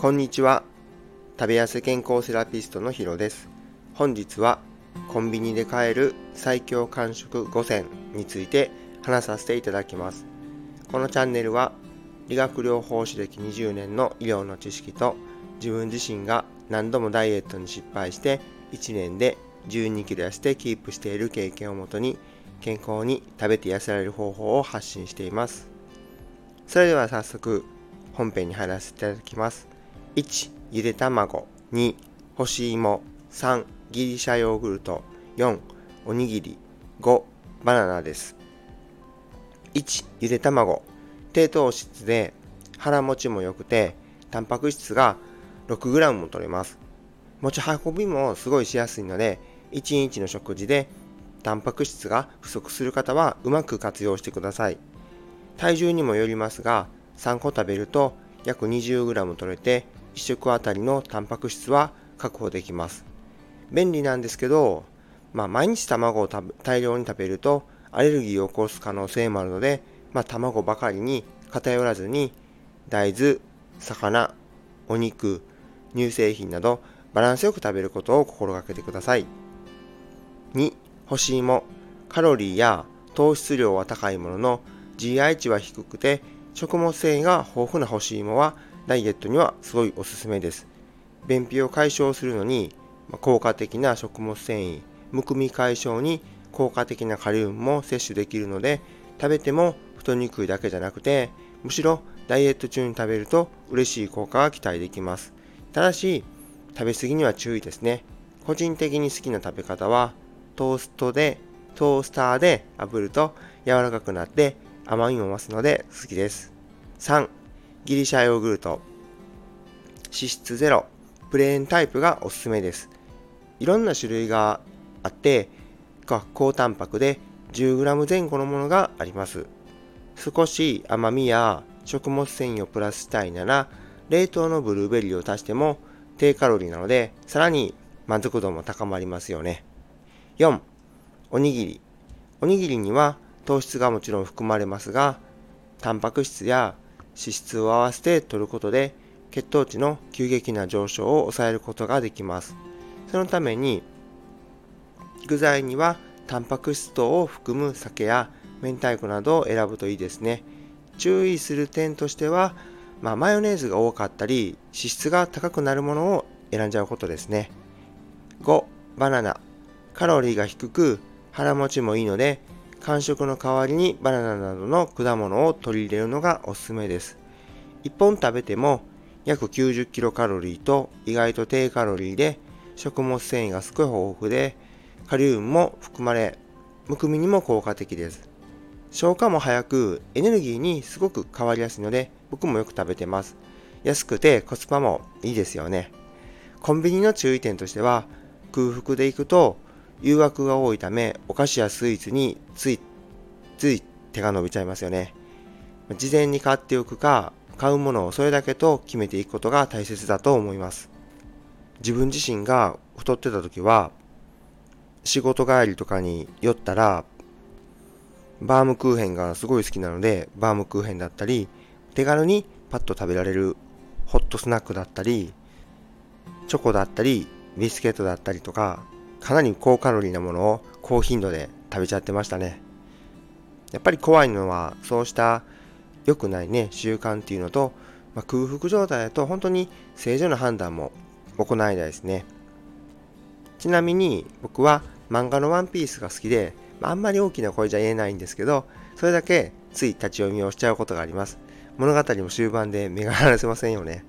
こんにちは。食べやす健康セラピストのヒロです。本日はコンビニで買える最強完食5選について話させていただきます。このチャンネルは理学療法士歴20年の医療の知識と自分自身が何度もダイエットに失敗して1年で12キロ痩せてキープしている経験をもとに健康に食べて痩せられる方法を発信しています。それでは早速本編に入らせていただきます。1、ゆで卵。2、干し芋。3、ギリシャヨーグルト。4、おにぎり。5、バナナです。1、ゆで卵。低糖質で腹持ちも良くて、タンパク質が 6g も取れます。持ち運びもすごいしやすいので、1日の食事でタンパク質が不足する方はうまく活用してください。体重にもよりますが、3個食べると約 20g 取れて1食あたりのタンパク質は確保できます。便利なんですけど、まあ、毎日卵を大量に食べるとアレルギーを起こす可能性もあるので、まあ、卵ばかりに偏らずに大豆、魚、お肉、乳製品などバランスよく食べることを心がけてください。2、干し芋。カロリーや糖質量は高いものの GI 値は低くて食物繊維が豊富な干し芋はダイエットにはすごいおすすめです。便秘を解消するのに効果的な食物繊維、むくみ解消に効果的なカリウムも摂取できるので食べても太りにくいだけじゃなくてむしろダイエット中に食べると嬉しい効果が期待できます。ただし食べ過ぎには注意ですね。個人的に好きな食べ方はトーストでトースターで炙ると柔らかくなって甘みも増すので好きです。3ギリシャヨーグルト。脂質ゼロ、プレーンタイプがおすすめです。いろんな種類があって、高タンパクで 10g 前後のものがあります。少し甘みや食物繊維をプラスしたいなら、冷凍のブルーベリーを足しても低カロリーなので、さらに満足度も高まりますよね。4、おにぎり。おにぎりには糖質がもちろん含まれますが、タンパク質や脂質を合わせて摂ることで血糖値の急激な上昇を抑えることができます。そのために具材にはタンパク質等を含む酒や明太子などを選ぶといいですね。注意する点としては、まあ、マヨネーズが多かったり脂質が高くなるものを選んじゃうことですね。5. バナナカロリーが低く腹持ちもいいので間食の代わりにバナナなどの果物を取り入れるのがおすすめです。1本食べても約90キロカロリーと意外と低カロリーで食物繊維がすごい豊富でカリウムも含まれむくみにも効果的です。消化も早くエネルギーにすごく変わりやすいので僕もよく食べてます。安くてコスパもいいですよね。コンビニの注意点としては空腹で行くと誘惑が多いため、お菓子やスイーツについ、つい手が伸びちゃいますよね。事前に買っておくか、買うものをそれだけと決めていくことが大切だと思います。自分自身が太ってた時は、仕事帰りとかに寄ったら、バームクーヘンがすごい好きなので、バームクーヘンだったり、手軽にパッと食べられるホットスナックだったり、チョコだったり、ビスケットだったりとか、かなり高カロリーなものを高頻度で食べちゃってましたね。やっぱり怖いのはそうした良くないね習慣っていうのと、まあ、空腹状態だと本当に正常な判断も行えないですね。ちなみに僕は漫画のワンピースが好きで、ま、あんまり大きな声じゃ言えないんですけど、それだけつい立ち読みをしちゃうことがあります。物語も終盤で目が離せませんよね。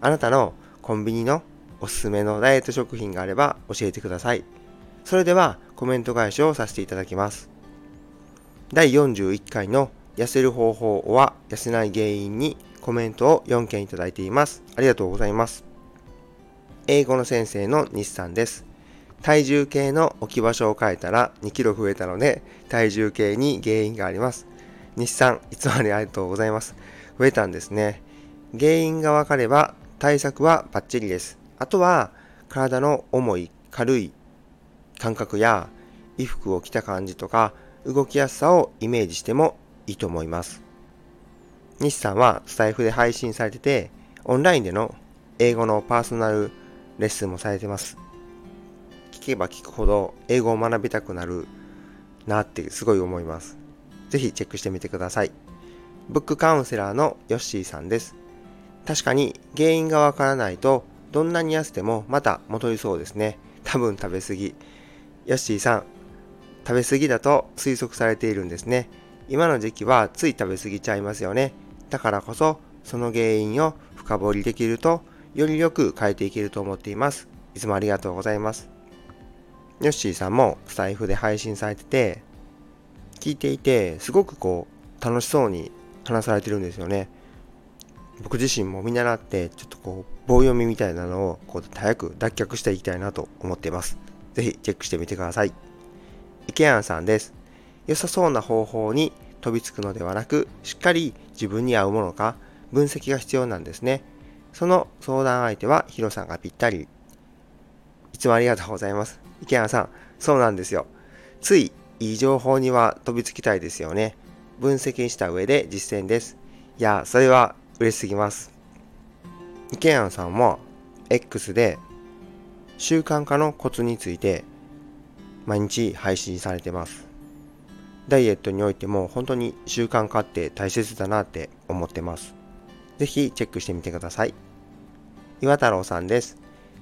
あなたのコンビニのおすすめのダイエット食品があれば教えてください。それではコメント返しをさせていただきます。第41回の痩せる方法は痩せない原因にコメントを4件いただいています。ありがとうございます。英語の先生の日産です。体重計の置き場所を変えたら2キロ増えたので体重計に原因があります。日産、いつもありがとうございます。増えたんですね。原因がわかれば対策はバッチリです。あとは体の重い軽い感覚や衣服を着た感じとか動きやすさをイメージしてもいいと思います。日産はスタイフで配信されてて、オンラインでの英語のパーソナルレッスンもされてます。聞けば聞くほど英語を学びたくなるなってすごい思います。ぜひチェックしてみてください。ブックカウンセラーのヨッシーさんです。確かに原因がわからないとどんなに痩せてもまた戻りそうですね。多分食べ過ぎ。ヨッシーさん、食べ過ぎだと推測されているんですね。今の時期はつい食べ過ぎちゃいますよね。だからこそその原因を深掘りできるとよりよく変えていけると思っています。いつもありがとうございます。ヨッシーさんもスタイフで配信されてて、聞いていて、すごくこう、楽しそうに話されてるんですよね。僕自身も見習って、ちょっとこう、棒読みみたいなのを、こう、早く脱却していきたいなと思っています。ぜひチェックしてみてください。池谷さんです。良さそうな方法に飛びつくのではなく、しっかり自分に合うものか、分析が必要なんですね。その相談相手はヒロさんがぴったり。いつもありがとうございます。池谷さん、そうなんですよ。ついいい情報には飛びつきたいですよね。分析した上で実践です。いや、それは嬉しすぎます。池谷さんも X で習慣化のコツについて毎日配信されてます。ダイエットにおいても本当に習慣化って大切だなって思ってます。ぜひチェックしてみてください。岩太郎さんです。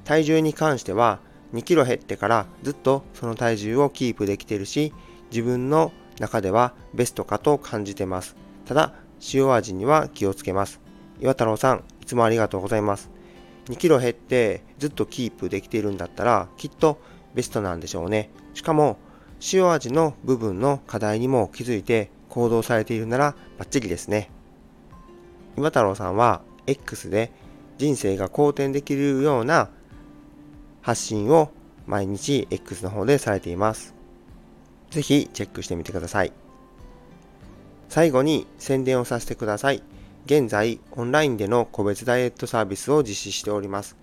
体重に関しては2キロ減ってからずっとその体重をキープできてるし、自分の中ではベストかと感じてます。ただ、塩味には気をつけます。岩太郎さん、いつもありがとうございます。2キロ減ってずっとキープできているんだったら、きっとベストなんでしょうね。しかも、塩味の部分の課題にも気づいて行動されているならバッチリですね。岩太郎さんは X で人生が好転できるような発信を毎日 X の方でされています。ぜひチェックしてみてください。最後に宣伝をさせてください。現在、オンラインでの個別ダイエットサービスを実施しております。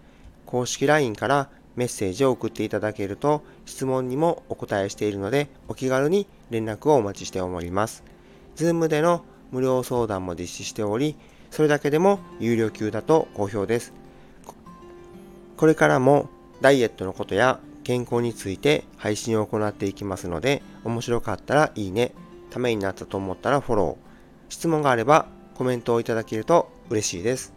公式 LINE からメッセージを送っていただけると質問にもお答えしているのでお気軽に連絡をお待ちしております。Zoom での無料相談も実施しており、それだけでも有料級だと好評です。これからもダイエットのことや健康について配信を行っていきますので、面白かったらいいね、ためになったと思ったらフォロー、質問があればコメントをいただけると嬉しいです。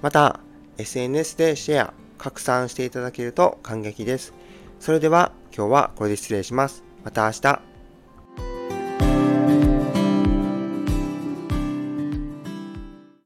また、SNS でシェア、拡散していただけると感激です。それでは今日はこれで失礼します。また明日。